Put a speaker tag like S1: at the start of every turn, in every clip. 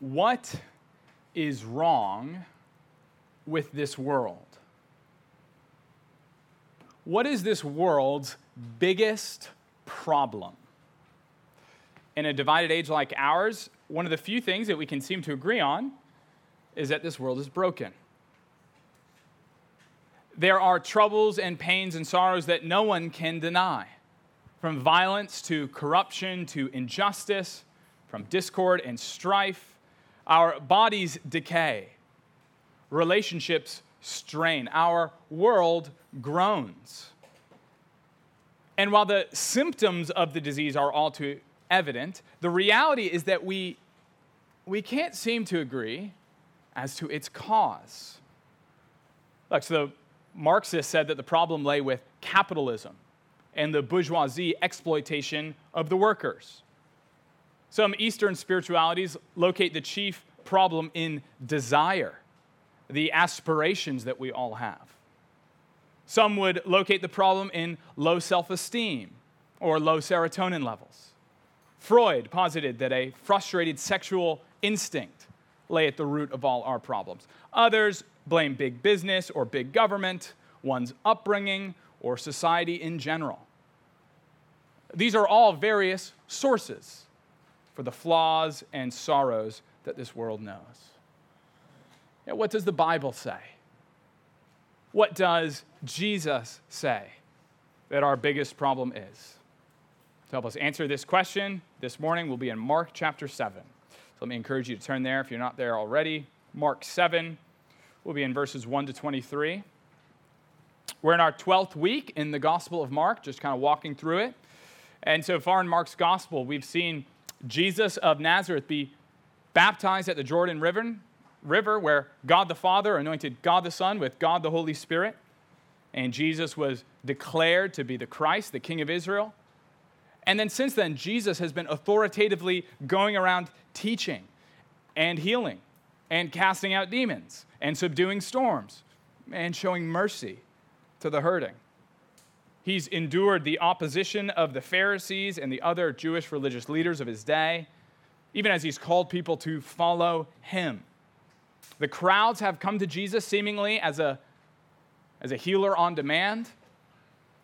S1: What is wrong with this world? What is this world's biggest problem? In a divided age like ours, one of the few things that we can seem to agree on is that this world is broken. There are troubles and pains and sorrows that no one can deny, from violence to corruption to injustice, from discord and strife. Our bodies decay, relationships strain, our world groans. And while the symptoms of the disease are all too evident, the reality is that we, we can't seem to agree as to its cause. Look, so the Marxists said that the problem lay with capitalism and the bourgeoisie exploitation of the workers. Some Eastern spiritualities locate the chief problem in desire, the aspirations that we all have. Some would locate the problem in low self esteem or low serotonin levels. Freud posited that a frustrated sexual instinct lay at the root of all our problems. Others blame big business or big government, one's upbringing, or society in general. These are all various sources for the flaws and sorrows that this world knows. Now, what does the Bible say? What does Jesus say that our biggest problem is? To help us answer this question this morning, we'll be in Mark chapter 7. So let me encourage you to turn there if you're not there already. Mark 7, we'll be in verses 1 to 23. We're in our 12th week in the Gospel of Mark, just kind of walking through it. And so far in Mark's Gospel, we've seen Jesus of Nazareth be baptized at the Jordan River, river where God the Father anointed God the Son with God the Holy Spirit. And Jesus was declared to be the Christ, the King of Israel. And then since then, Jesus has been authoritatively going around teaching and healing and casting out demons and subduing storms and showing mercy to the hurting. He's endured the opposition of the Pharisees and the other Jewish religious leaders of his day, even as he's called people to follow him. The crowds have come to Jesus seemingly as a, as a healer on demand,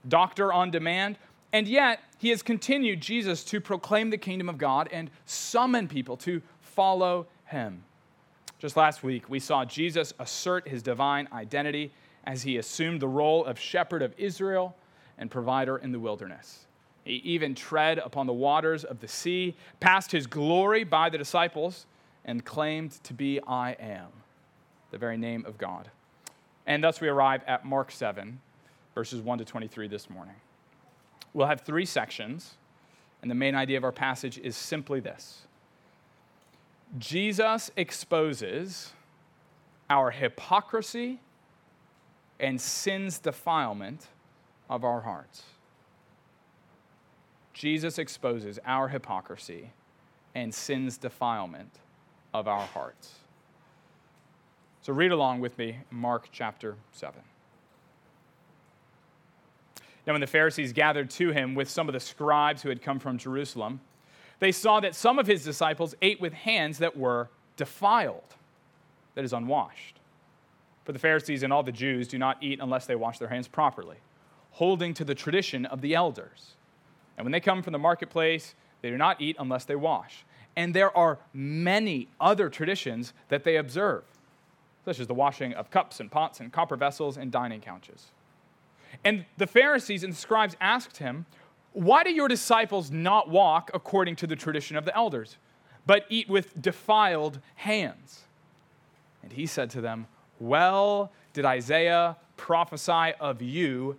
S1: doctor on demand, and yet he has continued, Jesus, to proclaim the kingdom of God and summon people to follow him. Just last week, we saw Jesus assert his divine identity as he assumed the role of shepherd of Israel and provider in the wilderness. He even tread upon the waters of the sea, passed his glory by the disciples, and claimed to be I am, the very name of God. And thus we arrive at Mark 7, verses 1 to 23 this morning. We'll have three sections, and the main idea of our passage is simply this Jesus exposes our hypocrisy and sin's defilement of our hearts. Jesus exposes our hypocrisy and sin's defilement of our hearts. So read along with me, Mark chapter 7. Now, when the Pharisees gathered to him with some of the scribes who had come from Jerusalem, they saw that some of his disciples ate with hands that were defiled, that is, unwashed. For the Pharisees and all the Jews do not eat unless they wash their hands properly, holding to the tradition of the elders. And when they come from the marketplace, they do not eat unless they wash. And there are many other traditions that they observe, such as the washing of cups and pots and copper vessels and dining couches. And the Pharisees and the scribes asked him, Why do your disciples not walk according to the tradition of the elders, but eat with defiled hands? And he said to them, Well did Isaiah prophesy of you,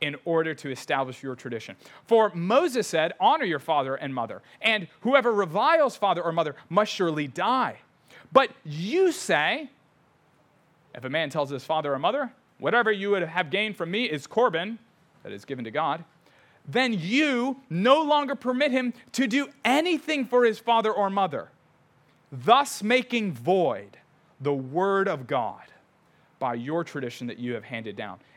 S1: in order to establish your tradition. For Moses said, Honor your father and mother, and whoever reviles father or mother must surely die. But you say, if a man tells his father or mother, whatever you would have gained from me is Corban, that is given to God, then you no longer permit him to do anything for his father or mother, thus making void the word of God by your tradition that you have handed down.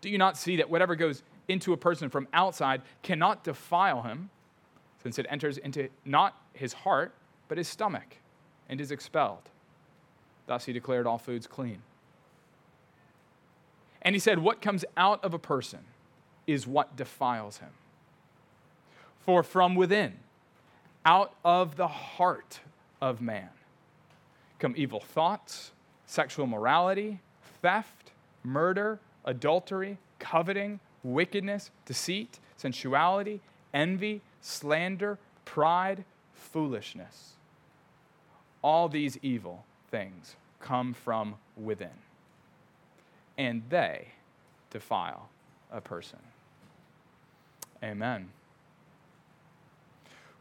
S1: Do you not see that whatever goes into a person from outside cannot defile him, since it enters into not his heart, but his stomach, and is expelled? Thus he declared all foods clean. And he said, What comes out of a person is what defiles him. For from within, out of the heart of man, come evil thoughts, sexual morality, theft, murder, adultery, coveting, wickedness, deceit, sensuality, envy, slander, pride, foolishness. All these evil things come from within, and they defile a person. Amen.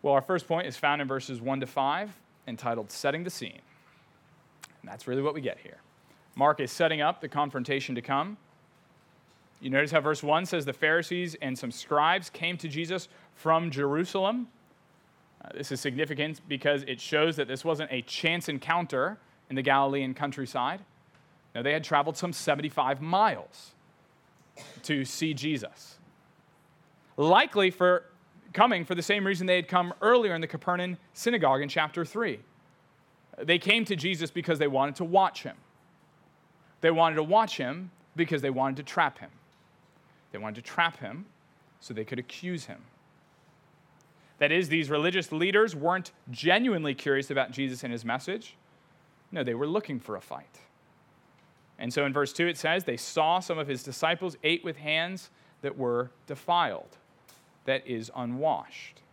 S1: Well, our first point is found in verses 1 to 5, entitled Setting the Scene. And that's really what we get here. Mark is setting up the confrontation to come. You notice how verse 1 says the Pharisees and some scribes came to Jesus from Jerusalem. Uh, this is significant because it shows that this wasn't a chance encounter in the Galilean countryside. Now, they had traveled some 75 miles to see Jesus. Likely for coming for the same reason they had come earlier in the Capernaum synagogue in chapter 3. They came to Jesus because they wanted to watch him. They wanted to watch him because they wanted to trap him. They wanted to trap him so they could accuse him. That is, these religious leaders weren't genuinely curious about Jesus and his message. No, they were looking for a fight. And so in verse 2 it says, They saw some of his disciples ate with hands that were defiled, that is, unwashed.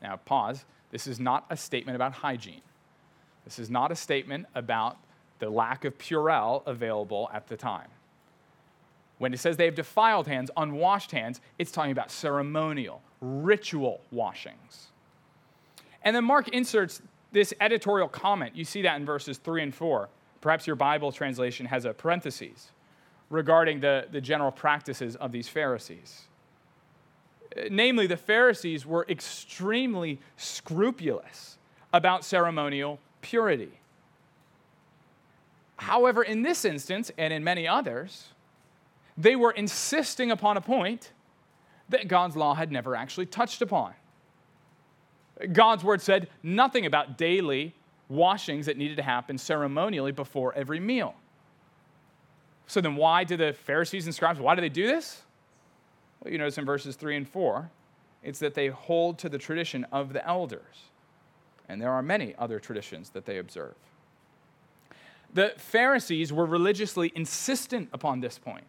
S1: Now, pause. This is not a statement about hygiene. This is not a statement about the lack of Purell available at the time. When it says they have defiled hands, unwashed hands, it's talking about ceremonial, ritual washings. And then Mark inserts this editorial comment. You see that in verses 3 and 4. Perhaps your Bible translation has a parenthesis regarding the, the general practices of these Pharisees. Namely, the Pharisees were extremely scrupulous about ceremonial purity. However, in this instance, and in many others, they were insisting upon a point that God's law had never actually touched upon. God's word said nothing about daily washings that needed to happen ceremonially before every meal. So then, why do the Pharisees and scribes, why do they do this? Well, you notice in verses 3 and 4, it's that they hold to the tradition of the elders. And there are many other traditions that they observe. The Pharisees were religiously insistent upon this point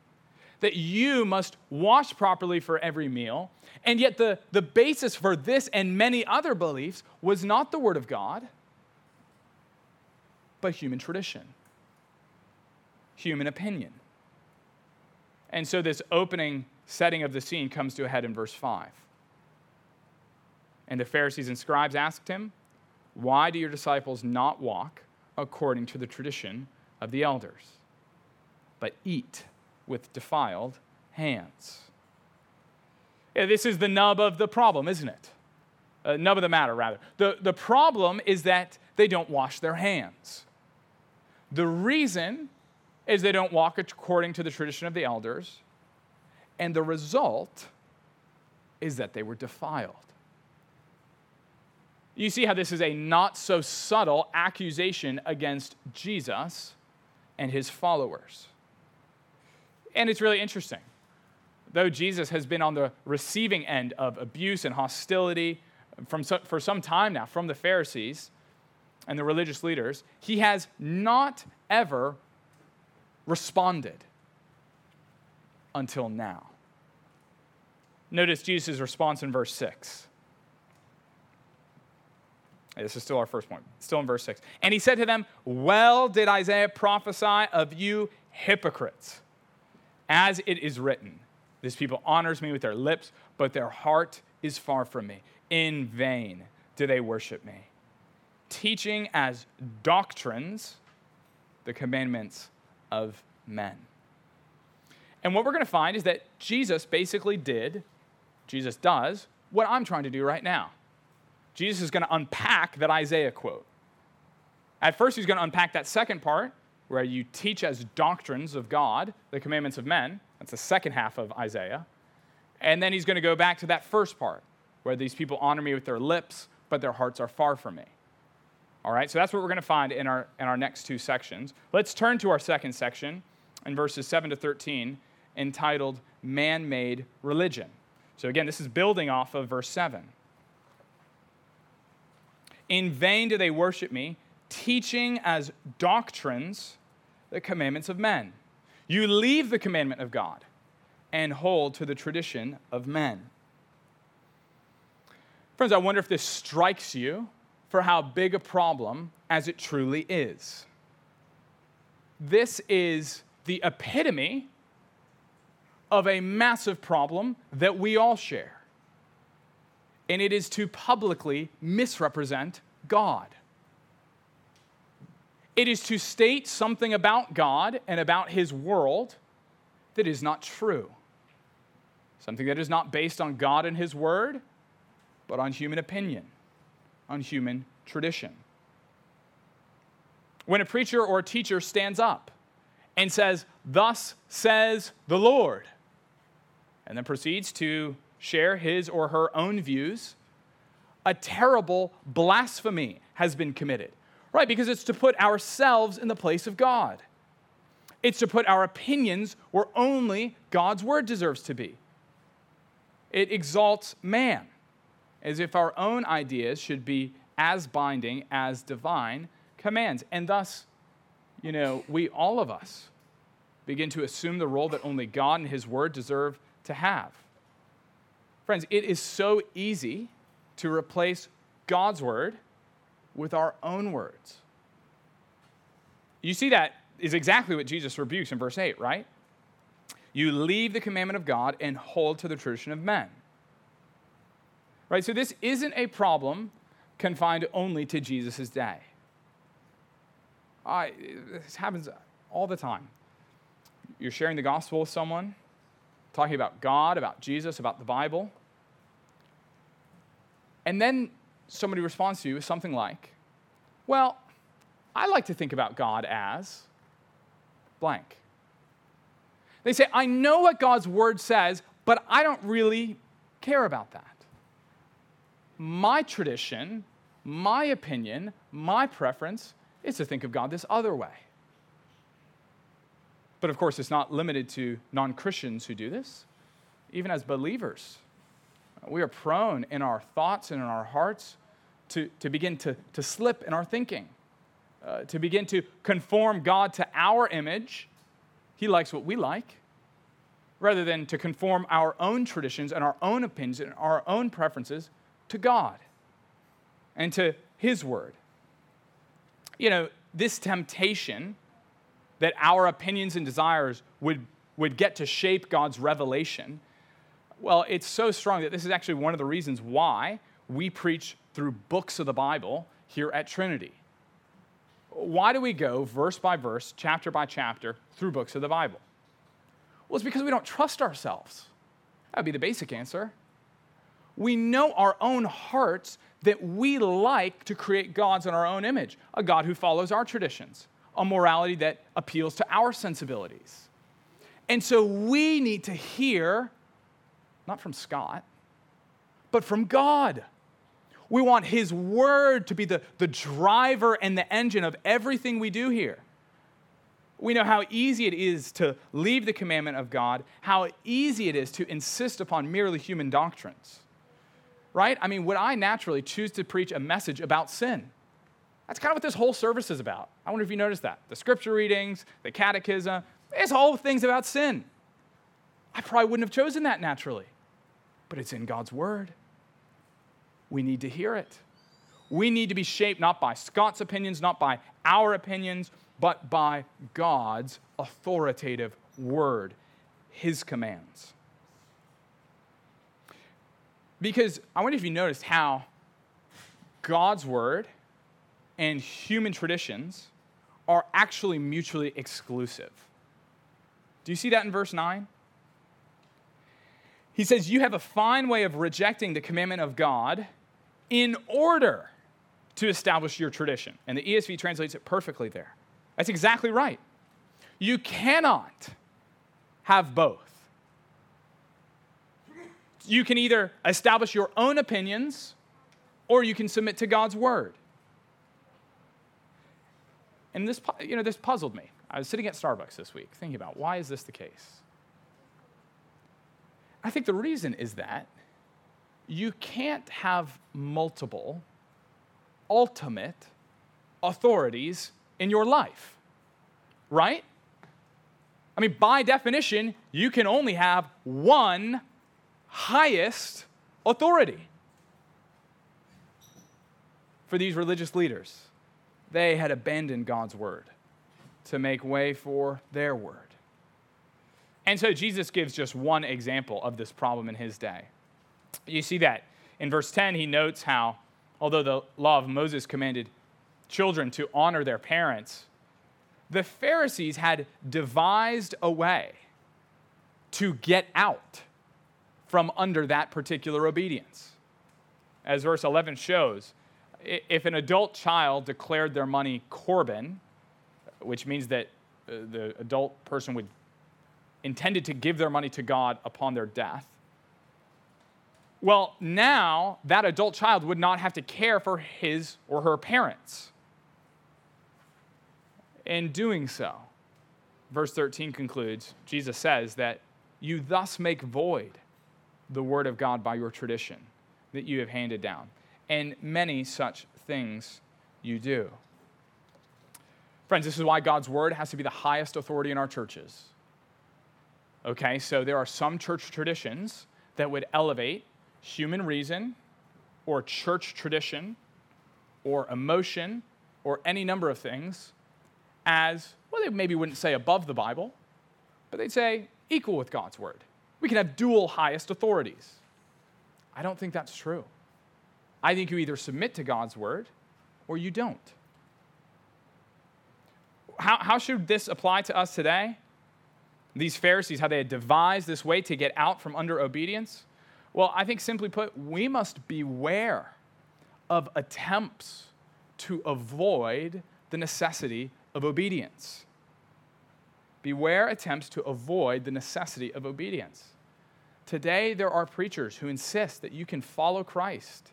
S1: that you must wash properly for every meal. And yet, the, the basis for this and many other beliefs was not the Word of God, but human tradition, human opinion. And so, this opening setting of the scene comes to a head in verse 5. And the Pharisees and scribes asked him, why do your disciples not walk according to the tradition of the elders, but eat with defiled hands? This is the nub of the problem, isn't it? Uh, nub of the matter, rather. The, the problem is that they don't wash their hands. The reason is they don't walk according to the tradition of the elders, and the result is that they were defiled you see how this is a not so subtle accusation against Jesus and his followers. And it's really interesting. Though Jesus has been on the receiving end of abuse and hostility from, for some time now from the Pharisees, and the religious leaders, he has not ever responded until now. Notice Jesus' response in verse 6. This is still our first point, still in verse 6. And he said to them, Well did Isaiah prophesy of you hypocrites, as it is written, This people honors me with their lips, but their heart is far from me. In vain do they worship me, teaching as doctrines the commandments of men. And what we're going to find is that Jesus basically did, Jesus does, what I'm trying to do right now. Jesus is going to unpack that Isaiah quote. At first, he's going to unpack that second part, where you teach as doctrines of God the commandments of men. That's the second half of Isaiah. And then he's going to go back to that first part, where these people honor me with their lips, but their hearts are far from me. All right, so that's what we're going to find in our, in our next two sections. Let's turn to our second section in verses 7 to 13, entitled Man Made Religion. So again, this is building off of verse 7. In vain do they worship me, teaching as doctrines the commandments of men. You leave the commandment of God and hold to the tradition of men. Friends, I wonder if this strikes you for how big a problem as it truly is. This is the epitome of a massive problem that we all share. And it is to publicly misrepresent God. It is to state something about God and about His world that is not true. Something that is not based on God and His Word, but on human opinion, on human tradition. When a preacher or a teacher stands up and says, Thus says the Lord, and then proceeds to share his or her own views, a terrible blasphemy has been committed. Right? Because it's to put ourselves in the place of God. It's to put our opinions where only God's word deserves to be. It exalts man as if our own ideas should be as binding as divine commands. And thus, you know, we, all of us, begin to assume the role that only God and His Word deserve to have. Friends, it is so easy to replace God's Word with our own words. You see, that is exactly what Jesus rebukes in verse 8, right? You leave the commandment of God and hold to the tradition of men. Right? So this isn't a problem confined only to Jesus' day. I, this happens all the time. You're sharing the gospel with someone, talking about God, about Jesus, about the Bible. And then somebody responds to you with something like, Well, I like to think about God as blank. They say, I know what God's word says, but I don't really care about that. My tradition, my opinion, my preference is to think of God this other way. But of course, it's not limited to non Christians who do this. Even as believers, we are prone in our thoughts and in our hearts to, to begin to, to slip in our thinking, uh, to begin to conform God to our image. He likes what we like, rather than to conform our own traditions and our own opinions and our own preferences to God and to His Word. You know, this temptation that our opinions and desires would, would get to shape God's revelation, well, it's so strong that this is actually one of the reasons why we preach through books of the Bible here at Trinity. Why do we go verse by verse, chapter by chapter, through books of the Bible? Well, it's because we don't trust ourselves. That would be the basic answer. We know our own hearts that we like to create gods in our own image, a God who follows our traditions, a morality that appeals to our sensibilities. And so we need to hear, not from Scott, but from God. We want His Word to be the, the driver and the engine of everything we do here. We know how easy it is to leave the commandment of God, how easy it is to insist upon merely human doctrines. Right? I mean, would I naturally choose to preach a message about sin? That's kind of what this whole service is about. I wonder if you noticed that. The scripture readings, the catechism, it's all things about sin. I probably wouldn't have chosen that naturally, but it's in God's word. We need to hear it. We need to be shaped not by Scott's opinions, not by our opinions, but by God's authoritative word, his commands. Because I wonder if you noticed how God's word and human traditions are actually mutually exclusive. Do you see that in verse 9? He says, You have a fine way of rejecting the commandment of God in order to establish your tradition. And the ESV translates it perfectly there. That's exactly right. You cannot have both. You can either establish your own opinions or you can submit to God's word. And this, you know, this puzzled me. I was sitting at Starbucks this week thinking about why is this the case? I think the reason is that you can't have multiple ultimate authorities in your life, right? I mean, by definition, you can only have one highest authority. For these religious leaders, they had abandoned God's word to make way for their word. And so Jesus gives just one example of this problem in his day. You see that in verse 10, he notes how, although the law of Moses commanded children to honor their parents, the Pharisees had devised a way to get out from under that particular obedience. As verse 11 shows, if an adult child declared their money Corban, which means that uh, the adult person would intended to give their money to God upon their death, well, now that adult child would not have to care for his or her parents. In doing so, verse 13 concludes Jesus says that you thus make void the word of God by your tradition that you have handed down. And many such things you do. Friends, this is why God's word has to be the highest authority in our churches. Okay, so there are some church traditions that would elevate human reason or church tradition or emotion or any number of things as, well, they maybe wouldn't say above the Bible, but they'd say equal with God's word. We can have dual highest authorities. I don't think that's true. I think you either submit to God's word or you don't. How, how should this apply to us today? These Pharisees, how they had devised this way to get out from under obedience? Well, I think simply put, we must beware of attempts to avoid the necessity of obedience. Beware attempts to avoid the necessity of obedience. Today, there are preachers who insist that you can follow Christ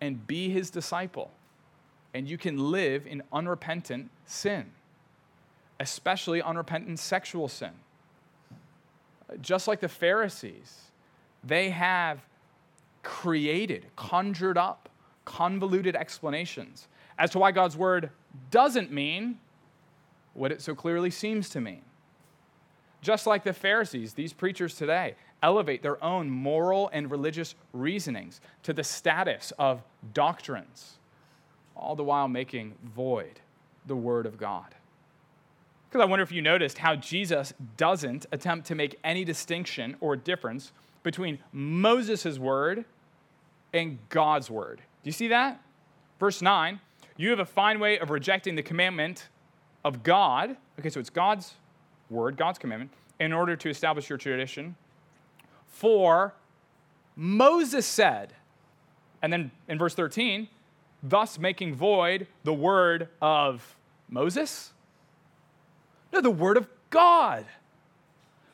S1: and be his disciple, and you can live in unrepentant sin, especially unrepentant sexual sin. Just like the Pharisees, they have created, conjured up, convoluted explanations as to why God's word doesn't mean what it so clearly seems to mean. Just like the Pharisees, these preachers today elevate their own moral and religious reasonings to the status of doctrines, all the while making void the Word of God. Because I wonder if you noticed how Jesus doesn't attempt to make any distinction or difference between Moses' word and God's word. Do you see that? Verse 9, you have a fine way of rejecting the commandment of God. Okay, so it's God's word, God's commandment, in order to establish your tradition. For Moses said, and then in verse 13, thus making void the word of Moses? No, the word of God.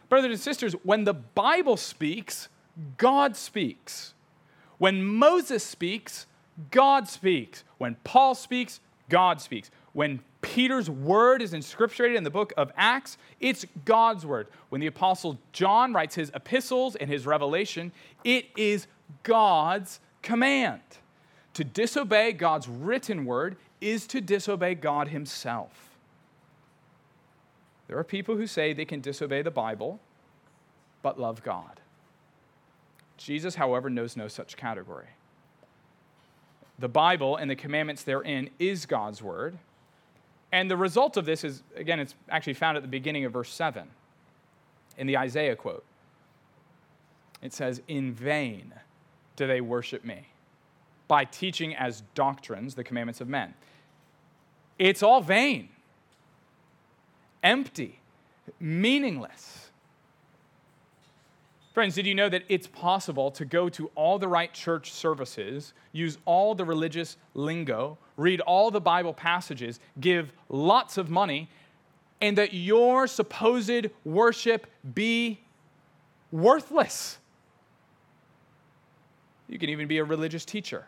S1: Brothers and sisters, when the Bible speaks, God speaks. When Moses speaks, God speaks. When Paul speaks, God speaks. When Peter's word is inscripturated in the book of Acts, it's God's word. When the apostle John writes his epistles and his revelation, it is God's command. To disobey God's written word is to disobey God Himself. There are people who say they can disobey the Bible, but love God. Jesus, however, knows no such category. The Bible and the commandments therein is God's word. And the result of this is, again, it's actually found at the beginning of verse 7 in the Isaiah quote. It says, In vain do they worship me by teaching as doctrines the commandments of men. It's all vain, empty, meaningless. Friends, did you know that it's possible to go to all the right church services, use all the religious lingo, read all the Bible passages, give lots of money, and that your supposed worship be worthless? You can even be a religious teacher.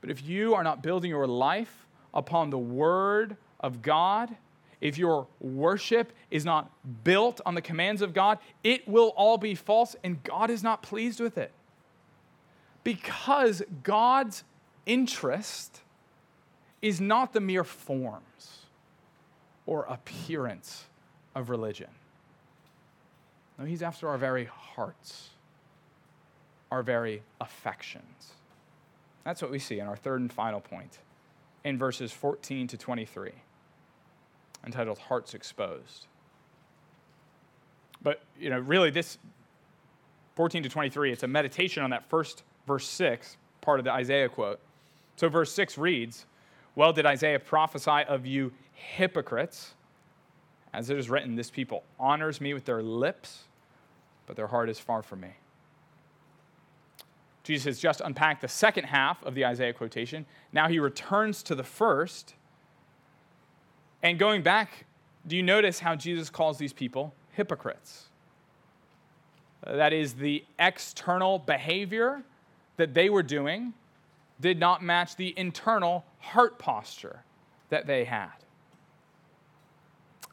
S1: But if you are not building your life upon the Word of God, if your worship is not built on the commands of God, it will all be false and God is not pleased with it. Because God's interest is not the mere forms or appearance of religion. No, He's after our very hearts, our very affections. That's what we see in our third and final point in verses 14 to 23 entitled Hearts Exposed. But, you know, really, this 14 to 23, it's a meditation on that first verse 6 part of the Isaiah quote. So, verse 6 reads, Well, did Isaiah prophesy of you hypocrites? As it is written, this people honors me with their lips, but their heart is far from me. Jesus has just unpacked the second half of the Isaiah quotation. Now he returns to the first and going back, do you notice how Jesus calls these people hypocrites? Uh, that is, the external behavior that they were doing did not match the internal heart posture that they had.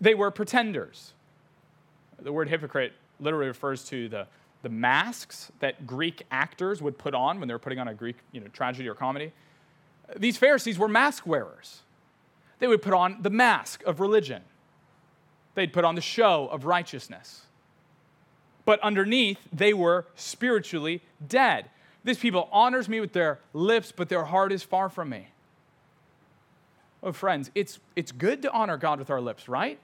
S1: They were pretenders. The word hypocrite literally refers to the, the masks that Greek actors would put on when they were putting on a Greek you know, tragedy or comedy. These Pharisees were mask wearers. They would put on the mask of religion, they'd put on the show of righteousness. But underneath, they were spiritually dead. This people honors me with their lips, but their heart is far from me. Oh, friends, it's, it's good to honor God with our lips, right?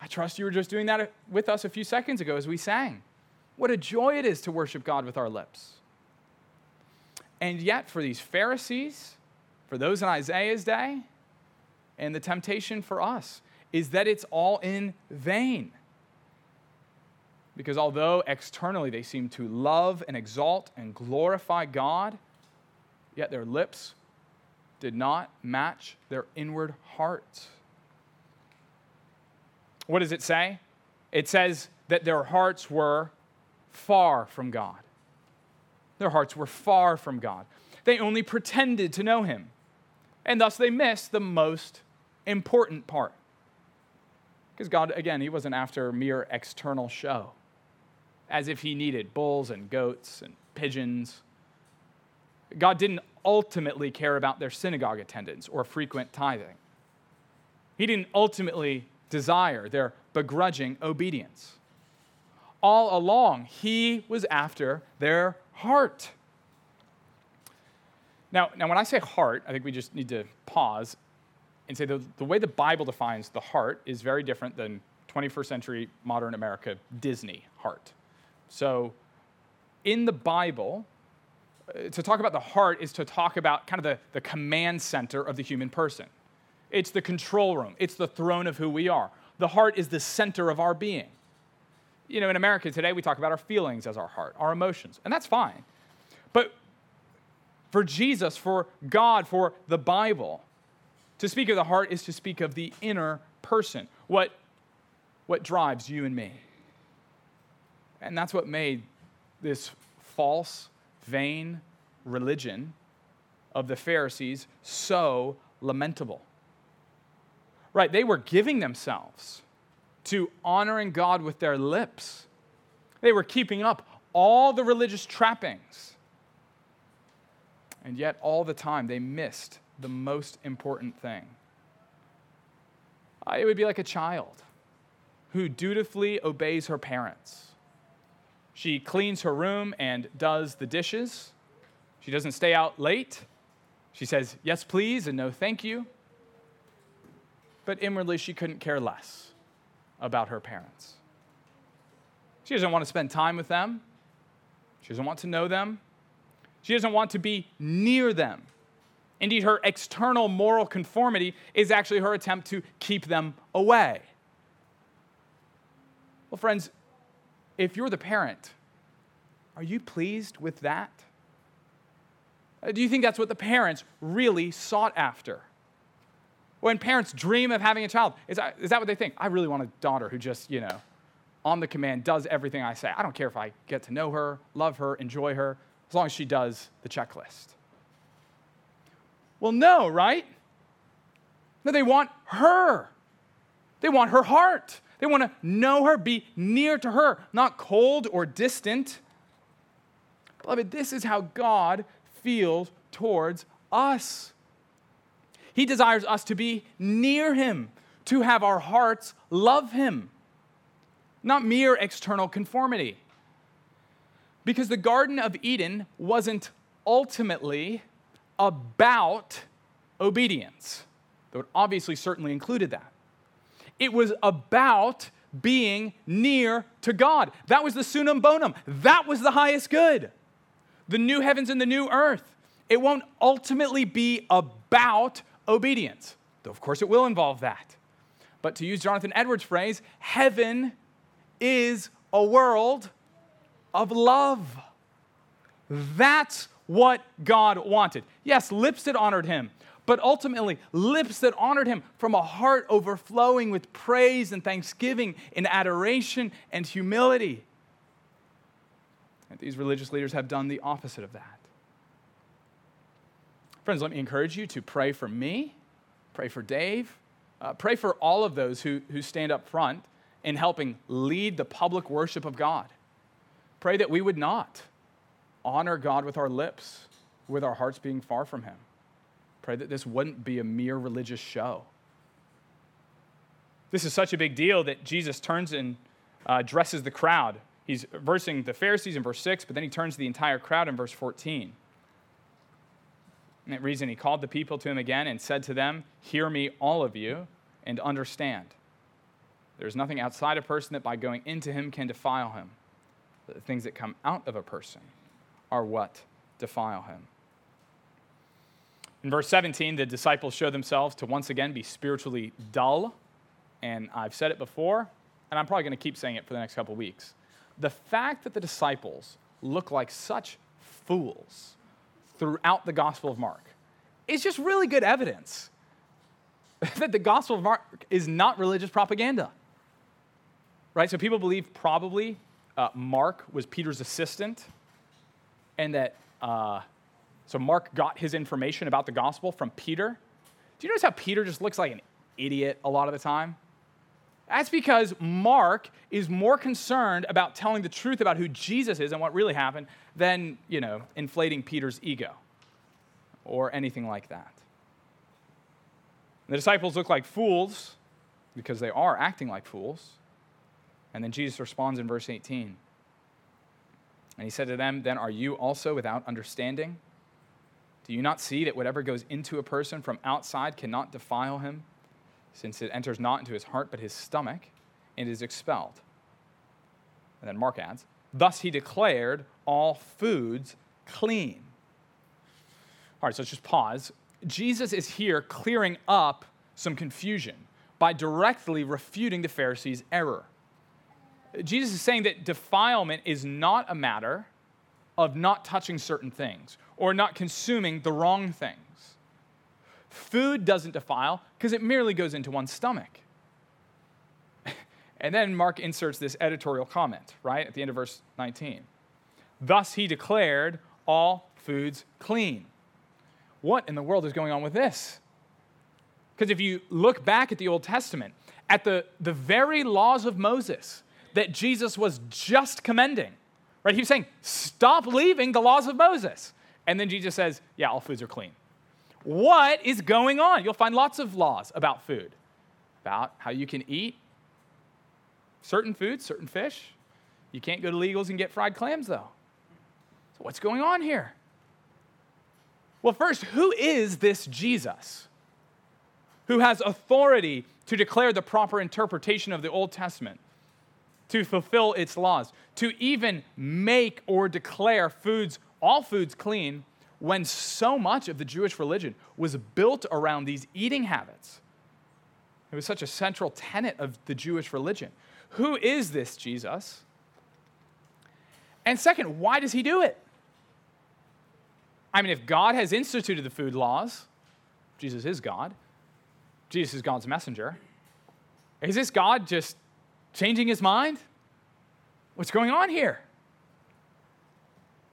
S1: I trust you were just doing that with us a few seconds ago as we sang. What a joy it is to worship God with our lips. And yet, for these Pharisees, for those in Isaiah's day, and the temptation for us is that it's all in vain. Because although externally they seem to love and exalt and glorify God, yet their lips did not match their inward hearts. What does it say? It says that their hearts were far from God. Their hearts were far from God. They only pretended to know Him, and thus they missed the most important part. Because God, again, He wasn't after mere external show, as if He needed bulls and goats and pigeons. God didn't ultimately care about their synagogue attendance or frequent tithing. He didn't ultimately desire their begrudging obedience. All along, He was after their heart. Now, now, when I say heart, I think we just need to pause and say the, the way the Bible defines the heart is very different than 21st century modern America Disney heart. So, in the Bible, uh, to talk about the heart is to talk about kind of the, the command center of the human person. It's the control room, it's the throne of who we are. The heart is the center of our being. You know, in America today, we talk about our feelings as our heart, our emotions, and that's fine. But for Jesus, for God, for the Bible, to speak of the heart is to speak of the inner person, what, what drives you and me. And that's what made this false, vain religion of the Pharisees so lamentable. Right, they were giving themselves to honoring God with their lips. They were keeping up all the religious trappings. And yet, all the time, they missed the most important thing. It would be like a child who dutifully obeys her parents. She cleans her room and does the dishes. She doesn't stay out late. She says, yes, please, and no, thank you. But inwardly, she couldn't care less about her parents. She doesn't want to spend time with them. She doesn't want to know them. She doesn't want to be near them. Indeed, her external moral conformity is actually her attempt to keep them away. Well, friends, if you're the parent, are you pleased with that? Uh, do you think that's what the parents really sought after? When parents dream of having a child, is that, is that what they think? I really want a daughter who just, you know, on the command does everything I say. I don't care if I get to know her, love her, enjoy her, as long as she does the checklist. Well, no, right? No, they want her. They want her heart. They want to know her, be near to her, not cold or distant. Beloved, this is how God feels towards us. He desires us to be near Him, to have our hearts love Him, not mere external conformity. Because the Garden of Eden wasn't ultimately about obedience, though it obviously certainly included that. It was about being near to God. That was the summum bonum. That was the highest good. The new heavens and the new earth. It won't ultimately be about obedience, though of course it will involve that. But to use Jonathan Edwards' phrase, heaven is a world of love. That's what God wanted. Yes, lips that honored him, but ultimately, lips that honored him from a heart overflowing with praise and thanksgiving and adoration and humility. And these religious leaders have done the opposite of that. Friends, let me encourage you to pray for me, pray for Dave, uh, pray for all of those who, who stand up front in helping lead the public worship of God. Pray that we would not honor God with our lips, with our hearts being far from Him. Pray that this wouldn't be a mere religious show. This is such a big deal that Jesus turns and uh, addresses the crowd. He's versing the Pharisees in verse 6, but then he turns to the entire crowd in verse 14. And that reason he called the people to him again and said to them, Hear me, all of you, and understand. There is nothing outside a person that by going into him can defile him. The things that come out of a person are what defile him. In verse 17, the disciples show themselves to once again be spiritually dull. And I've said it before, and I'm probably going to keep saying it for the next couple weeks. The fact that the disciples look like such fools throughout the Gospel of Mark is just really good evidence that the Gospel of Mark is not religious propaganda. Right? So people believe probably uh, Mark was Peter's assistant and that, uh, so Mark got his information about the gospel from Peter. Do you notice how Peter just looks like an idiot a lot of the time? That's because Mark is more concerned about telling the truth about who Jesus is and what really happened than, you know, inflating Peter's ego or anything like that. The disciples look like fools because they are acting like fools. And then Jesus responds in verse 18. And he said to them, Then are you also without understanding? Do you not see that whatever goes into a person from outside cannot defile him, since it enters not into his heart but his stomach and is expelled? And then Mark adds, Thus he declared all foods clean. All right, so let's just pause. Jesus is here clearing up some confusion by directly refuting the Pharisees' error. Jesus is saying that defilement is not a matter of not touching certain things or not consuming the wrong things. Food doesn't defile because it merely goes into one's stomach. and then Mark inserts this editorial comment, right, at the end of verse 19. Thus he declared all foods clean. What in the world is going on with this? Because if you look back at the Old Testament, at the, the very laws of Moses, that Jesus was just commending. Right? He was saying, stop leaving the laws of Moses. And then Jesus says, yeah, all foods are clean. what is going on? You'll find lots of laws about food, about how you can eat certain foods, certain fish. You can't go to Legals and get fried clams, though. So, what's going on here? Well, first, who is this Jesus who has authority to declare the proper interpretation of the Old Testament, to fulfill its laws, to even make or declare foods, all foods clean, when so much of the Jewish religion was built around these eating habits? It was such a central tenet of the Jewish religion. Who is this Jesus? And second, why does he do it? I mean, if God has instituted the food laws, Jesus is God, Jesus is God's messenger, is this God just changing his mind? What's going on here?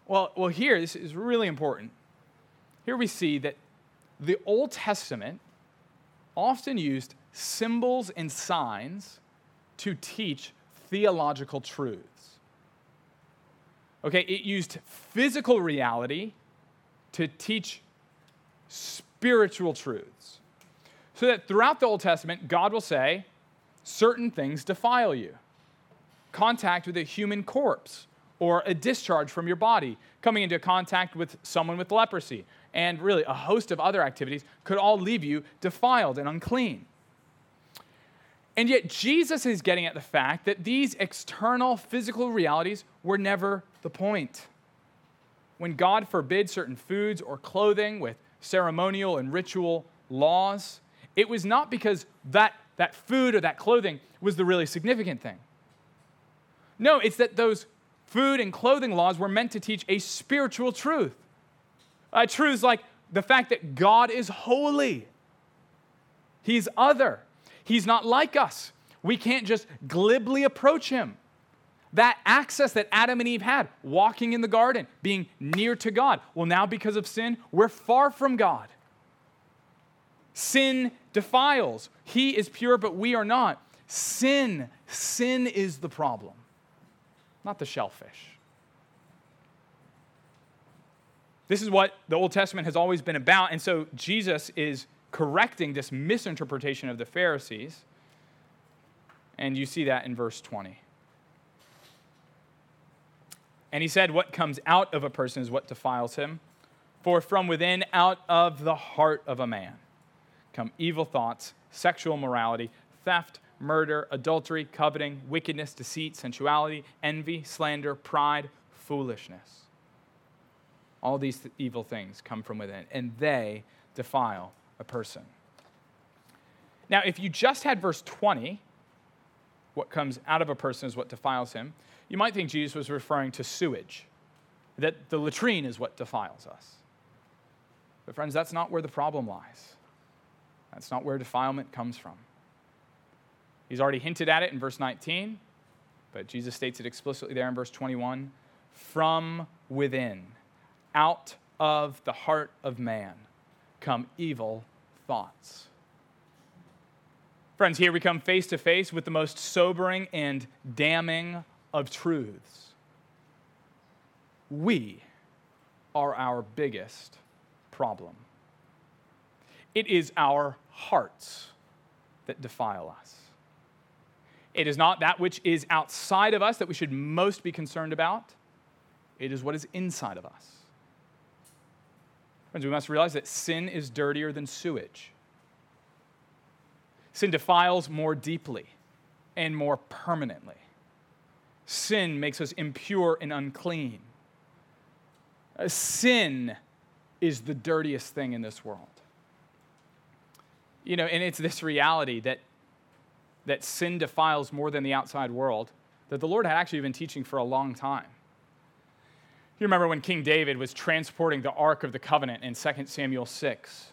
S1: Well, well, here, this is really important. Here we see that the Old Testament often used symbols and signs to teach theological truths. Okay, it used physical reality to teach spiritual truths. So that throughout the Old Testament, God will say, certain things defile you. Contact with a human corpse or a discharge from your body, coming into contact with someone with leprosy, and really a host of other activities could all leave you defiled and unclean. And yet, Jesus is getting at the fact that these external physical realities were never the point when God forbid certain foods or clothing with ceremonial and ritual laws, it was not because that, that food or that clothing was the really significant thing. No, it's that those food and clothing laws were meant to teach a spiritual truth. Uh, truths like the fact that God is holy, He's other, He's not like us. We can't just glibly approach Him that access that Adam and Eve had, walking in the garden, being near to God. Well, now because of sin, we're far from God. Sin defiles. He is pure, but we are not. Sin, sin is the problem, not the shellfish. This is what the Old Testament has always been about. And so Jesus is correcting this misinterpretation of the Pharisees. And you see that in verse 20. And he said, What comes out of a person is what defiles him. For from within, out of the heart of a man, come evil thoughts, sexual morality, theft, murder, adultery, coveting, wickedness, deceit, sensuality, envy, slander, pride, foolishness. All these th- evil things come from within, and they defile a person. Now, if you just had verse 20, what comes out of a person is what defiles him, you might think Jesus was referring to sewage, that the latrine is what defiles us. But, friends, that's not where the problem lies. That's not where defilement comes from. He's already hinted at it in verse 19, but Jesus states it explicitly there in verse 21 from within, out of the heart of man, come evil thoughts. Friends, here we come face to face with the most sobering and damning of truths. We are our biggest problem. It is our hearts that defile us. It is not that which is outside of us that we should most be concerned about. It is what is inside of us. Friends, we must realize that sin is dirtier than sewage. Sin defiles more deeply and more permanently sin makes us impure and unclean. Uh, sin is the dirtiest thing in this world. You know, and it's this reality that, that sin defiles more than the outside world that the Lord had actually been teaching for a long time. You remember when King David was transporting the Ark of the Covenant in 2 Samuel 6.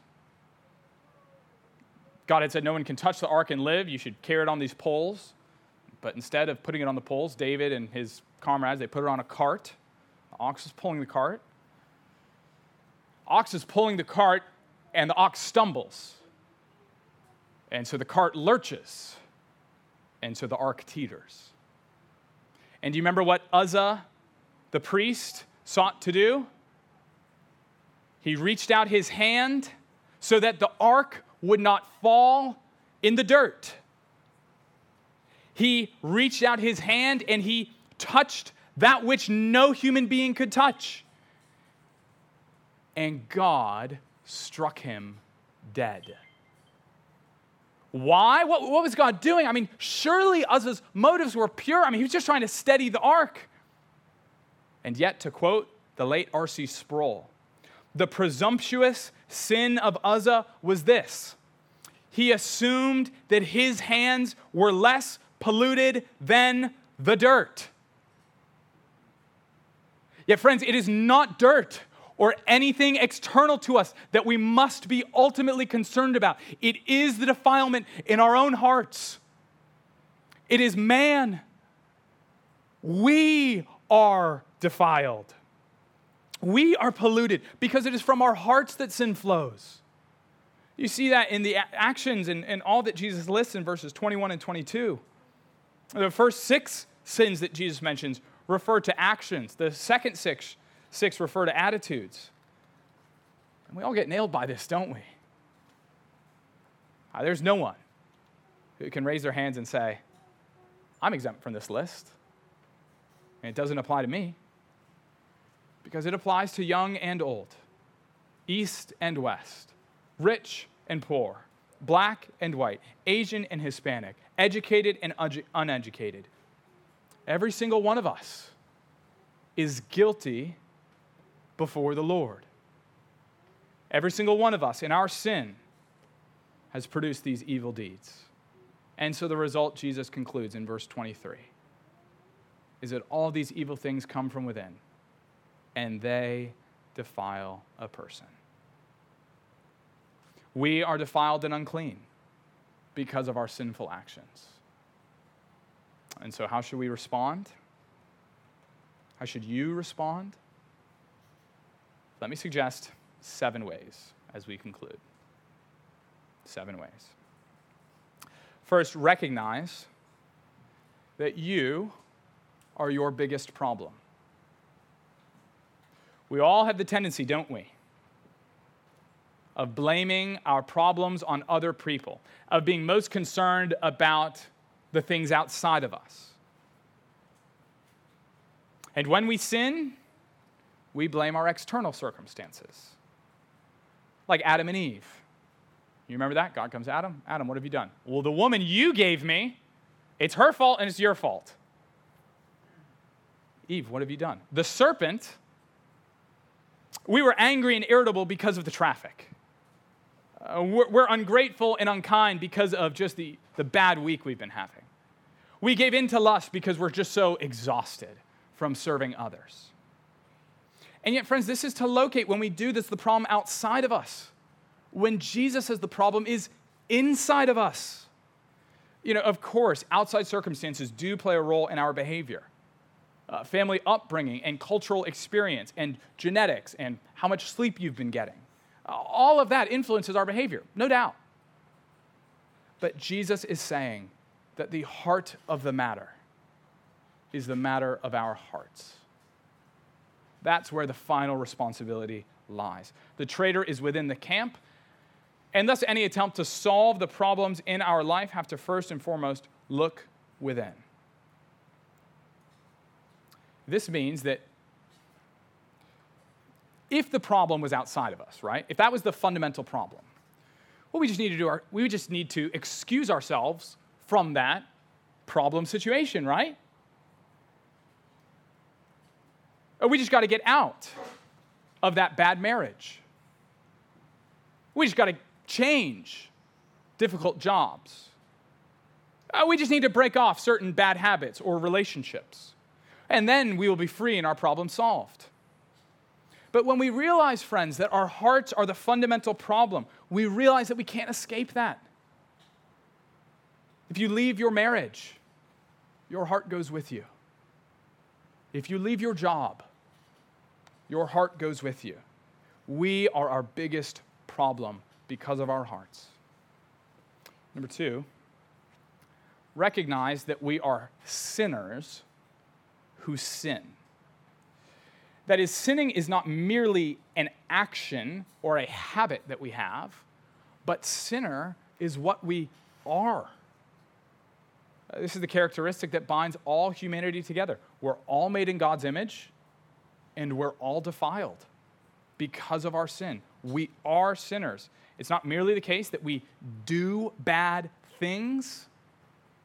S1: God had said, No one can touch the ark and live. You should carry it on these poles. But instead of putting it on the poles, David and his comrades, they put it on a cart. The ox is pulling the cart. Ox is pulling the cart, and the ox stumbles. And so the cart lurches. And so the ark teeters. And do you remember what Uzzah, the priest, sought to do? He reached out his hand so that the ark would not fall in the dirt. He reached out his hand and he touched that which no human being could touch. And God struck him dead. Why? What, what, was God doing? I mean, surely Uzzah's motives were pure. I mean, he was just trying to steady the ark. And yet, to quote the late R.C. Sproul, the presumptuous sin of Uzzah was this he assumed that his hands were less polluted than the dirt. Yet, friends, it is not dirt or anything external to us that we must be ultimately concerned about. It is the defilement in our own hearts. It is man. We are defiled. We are polluted because it is from our hearts that sin flows. You see that in the actions and, and all that Jesus lists in verses 21 and 22. The first six sins that Jesus mentions refer to actions, the second six, six refer to attitudes. And we all get nailed by this, don't we? Uh, there's no one who can raise their hands and say, I'm exempt from this list. And it doesn't apply to me because it applies to young and old, east and west, rich and poor, black and white, Asian and Hispanic, educated and uneducated. Every single one of us is guilty before the Lord. Every single one of us in our sin has produced these evil deeds. And so the result, Jesus concludes in verse 23, is that all these evil things come from within and they defile a person. We are defiled and unclean because of our sinful actions. And so, how should we respond? How should you respond? Let me suggest seven ways as we conclude. Seven ways. First, recognize that you are your biggest problem. We all have the tendency, don't we, of blaming our problems on other people, of being most concerned about the things outside of us. And when we sin, we blame our external circumstances, like Adam and Eve. You remember that? God comes, to Adam, Adam, what have you done? Well, the woman you gave me, it's her fault and it's your fault. Eve, what have you done? The serpent we were angry and irritable because of the traffic. Uh, we're, we're, ungrateful and unkind because of just the, the bad week we've been having. We gave in to lust because we're just so exhausted from serving others. And yet, friends, this is to locate when we do this the problem outside of us. When Jesus says the problem is inside of us. You know, of course, outside circumstances do play a role in our behavior uh, family upbringing and cultural experience and genetics and how much sleep you've been getting. Uh, all of that influences our behavior, no doubt. But Jesus is saying that the heart of the matter is the matter of our hearts. That's where the final responsibility lies. The traitor is within the camp, and thus any attempt to solve the problems in our life have to first and foremost look within. This means that if the problem was outside of us, right? If that was the fundamental problem, what we just need to do, are, we just need to excuse ourselves from that problem situation, right? Or we just got to get out of that bad marriage. We just got to change difficult jobs. Uh, we just need to break off certain bad habits or relationships and then we will be free and our problem solved. But when we realize, friends, that our hearts are the fundamental problem, we realize that we can't escape that. If you leave your marriage, your heart goes with you. If you leave your job, your heart goes with you. We are our biggest problem because of our hearts. Number two, recognize that we are sinners who sin. That is, sinning is not merely an action or a habit that we have, but sinner is what we are. Uh, This is the characteristic that binds all humanity together. We're all made in God's image, and we're all defiled because of our sin. We are sinners. It's not merely the case that we do bad things,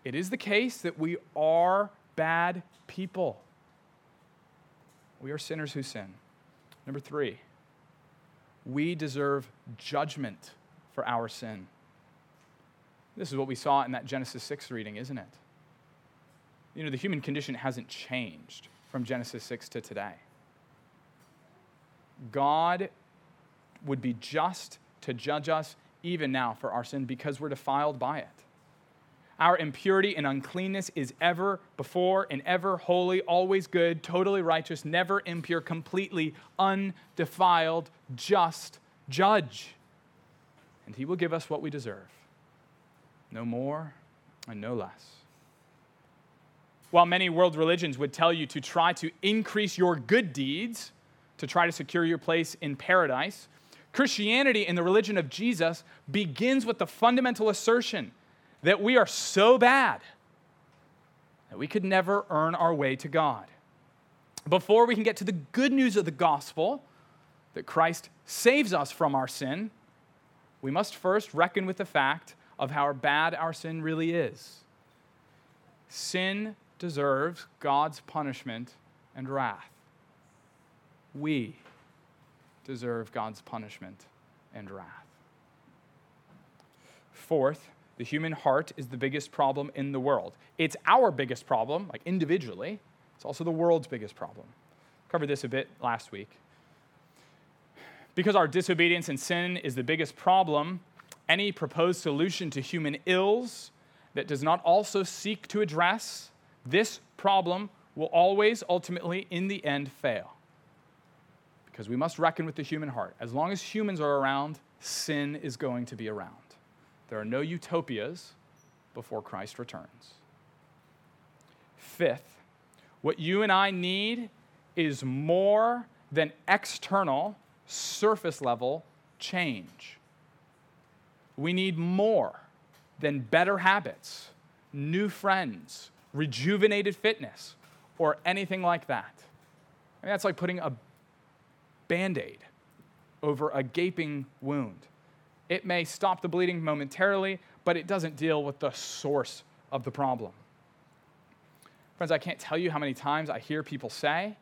S1: it is the case that we are bad people. We are sinners who sin. Number three, we deserve judgment for our sin. This is what we saw in that Genesis 6 reading, isn't it? You know, the human condition hasn't changed from Genesis 6 to today. God would be just to judge us even now for our sin because we're defiled by it. Our impurity and uncleanness is ever before and ever holy, always good, totally righteous, never impure, completely undefiled, just judge. And he will give us what we deserve no more and no less. While many world religions would tell you to try to increase your good deeds to try to secure your place in paradise, Christianity and the religion of Jesus begins with the fundamental assertion that we are so bad that we could never earn our way to God. Before we can get to the good news of the gospel, that Christ saves us from our sin, we must first reckon with the fact of how bad our sin really is. Sin deserves God's punishment and wrath. We deserve God's punishment and wrath. Fourth, the human heart is the biggest problem in the world. It's our biggest problem, like individually. It's also the world's biggest problem. Covered this a bit last week. Because our disobedience and sin is the biggest problem, any proposed solution to human ills that does not also seek to address this problem will always ultimately, in the end, fail. Because we must reckon with the human heart. As long as humans are around, sin is going to be around. There are no utopias before Christ returns. Fifth, what you and I need is more than external, surface level change. We need more than better habits, new friends, rejuvenated fitness, or anything like that. I mean, that's like putting a band aid over a gaping wound. It may stop the bleeding momentarily, but it doesn't deal with the source of the problem. Friends, I can't tell you how many times I hear people say,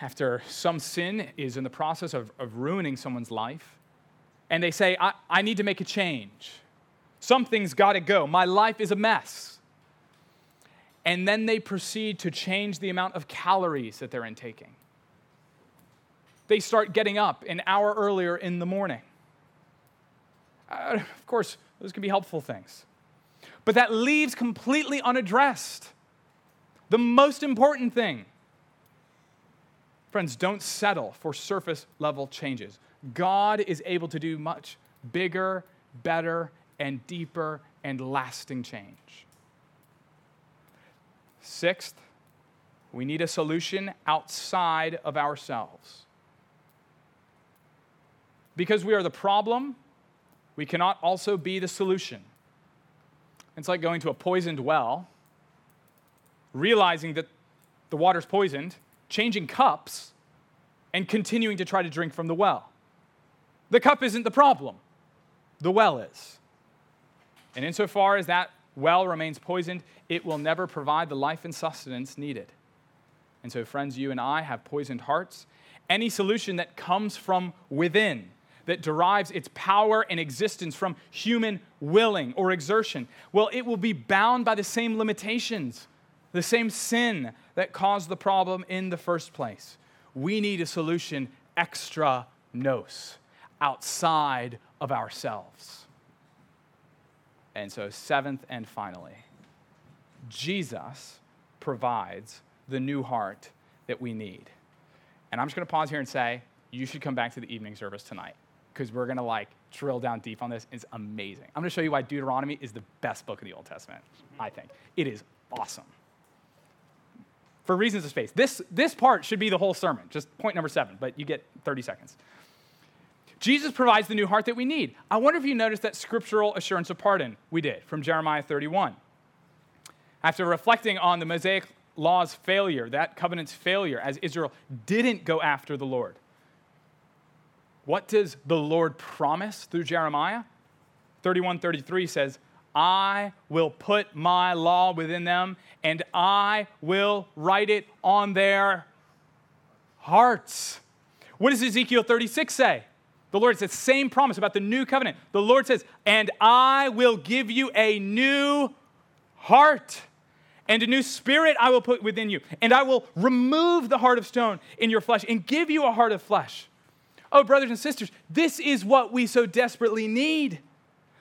S1: after some sin is in the process of, of ruining someone's life, and they say, I, I need to make a change. Something's got to go. My life is a mess. And then they proceed to change the amount of calories that they're intaking. They start getting up an hour earlier in the morning. Uh, of course, those can be helpful things. But that leaves completely unaddressed the most important thing. Friends, don't settle for surface level changes. God is able to do much bigger, better, and deeper and lasting change. Sixth, we need a solution outside of ourselves. Because we are the problem, we cannot also be the solution. It's like going to a poisoned well, realizing that the water's poisoned, changing cups, and continuing to try to drink from the well. The cup isn't the problem, the well is. And insofar as that well remains poisoned, it will never provide the life and sustenance needed. And so, friends, you and I have poisoned hearts. Any solution that comes from within, that derives its power and existence from human willing or exertion, well, it will be bound by the same limitations, the same sin that caused the problem in the first place. We need a solution extra nos, outside of ourselves. And so, seventh and finally, Jesus provides the new heart that we need. And I'm just going to pause here and say, you should come back to the evening service tonight because we're going to like drill down deep on this. It's amazing. I'm going to show you why Deuteronomy is the best book of the Old Testament, I think. It is awesome. For reasons of space. This, this part should be the whole sermon, just point number seven, but you get 30 seconds. Jesus provides the new heart that we need. I wonder if you noticed that scriptural assurance of pardon we did from Jeremiah 31. After reflecting on the Mosaic law's failure, that covenant's failure, as Israel didn't go after the Lord, what does the Lord promise through Jeremiah? 31 33 says, I will put my law within them and I will write it on their hearts. What does Ezekiel 36 say? The Lord says, same promise about the new covenant. The Lord says, and I will give you a new heart and a new spirit I will put within you. And I will remove the heart of stone in your flesh and give you a heart of flesh. Oh, brothers and sisters, this is what we so desperately need.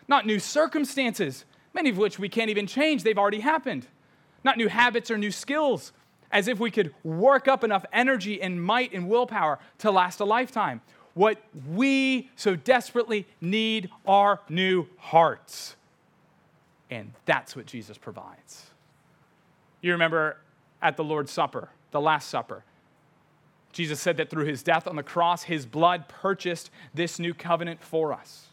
S1: Not new circumstances, many of which we can't even change, they've already happened. Not new habits or new skills, as if we could work up enough energy and might and willpower to last a lifetime. What we so desperately need are new hearts. And that's what Jesus provides. You remember at the Lord's Supper, the Last Supper, Jesus said that through his death on the cross, his blood purchased this new covenant for us.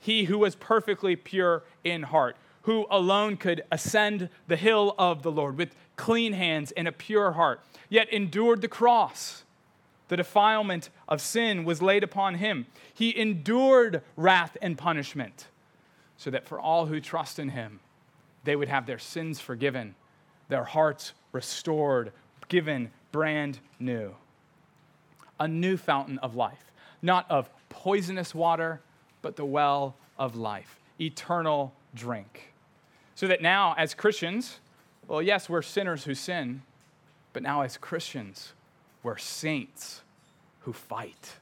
S1: He who was perfectly pure in heart, who alone could ascend the hill of the Lord with clean hands and a pure heart, yet endured the cross. The defilement of sin was laid upon him. He endured wrath and punishment so that for all who trust in him, they would have their sins forgiven, their hearts restored, given brand new a new fountain of life, not of poisonous water, but the well of life, eternal drink. So that now, as Christians, well, yes, we're sinners who sin, but now as Christians, we're saints who fight.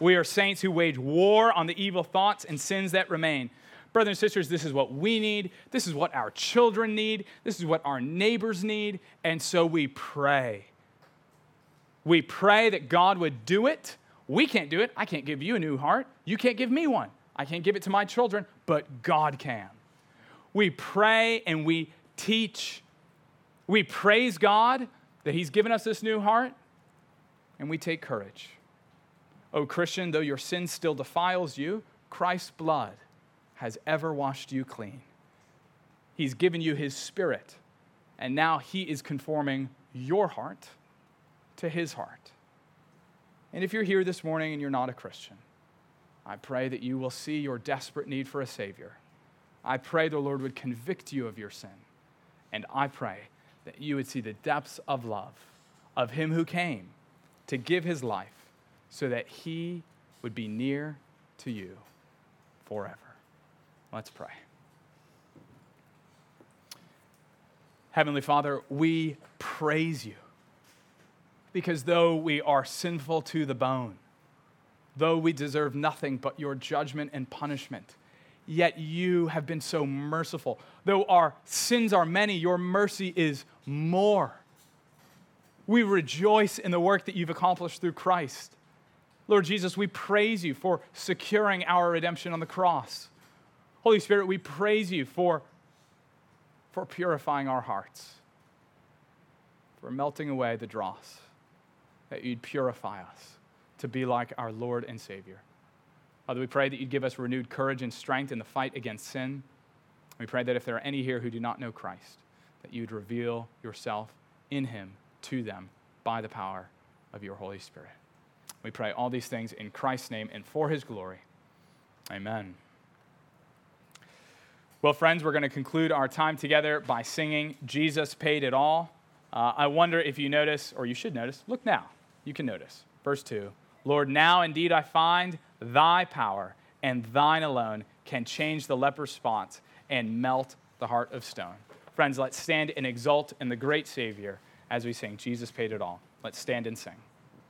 S1: We are saints who wage war on the evil thoughts and sins that remain. Brothers and sisters, this is what we need. This is what our children need. This is what our neighbors need. And so we pray we pray that God would do it. We can't do it. I can't give you a new heart. You can't give me one. I can't give it to my children, but God can. We pray and we teach. We praise God that He's given us this new heart, and we take courage. Oh, Christian, though your sin still defiles you, Christ's blood has ever washed you clean. He's given you His Spirit, and now He is conforming your heart to his heart. And if you're here this morning and you're not a Christian, I pray that you will see your desperate need for a Savior. I pray the Lord would convict you of your sin. And I pray that you would see the depths of love of Him who came to give His life so that He would be near to you forever. Let's pray. Heavenly Father, we praise you because though we are sinful to the bone, though we deserve nothing but your judgment and punishment, yet you have been so merciful. Though our sins are many, your mercy is more. We rejoice in the work that you've accomplished through Christ. Lord Jesus, we praise you for securing our redemption on the cross. Holy Spirit, we praise you for, for purifying our hearts, for melting away the dross that you'd purify us to be like our Lord and Savior. Father, we pray that you'd give us renewed courage and strength in the fight against sin. We pray that if there are any here who do not know Christ, that you'd reveal yourself in him to them by the power of your Holy Spirit. We pray all these things in Christ's name and for his glory. Amen. Well, friends, we're going to conclude our time together by singing Jesus Paid It All. Uh, I wonder if you notice, or you should notice, look now you can notice. Verse 2 Lord, now indeed I find thy power and thine alone can change the leper's spots and melt the heart of stone. Friends, let's stand and exult in the great Savior as we sing, Jesus paid it all. Let's stand and sing.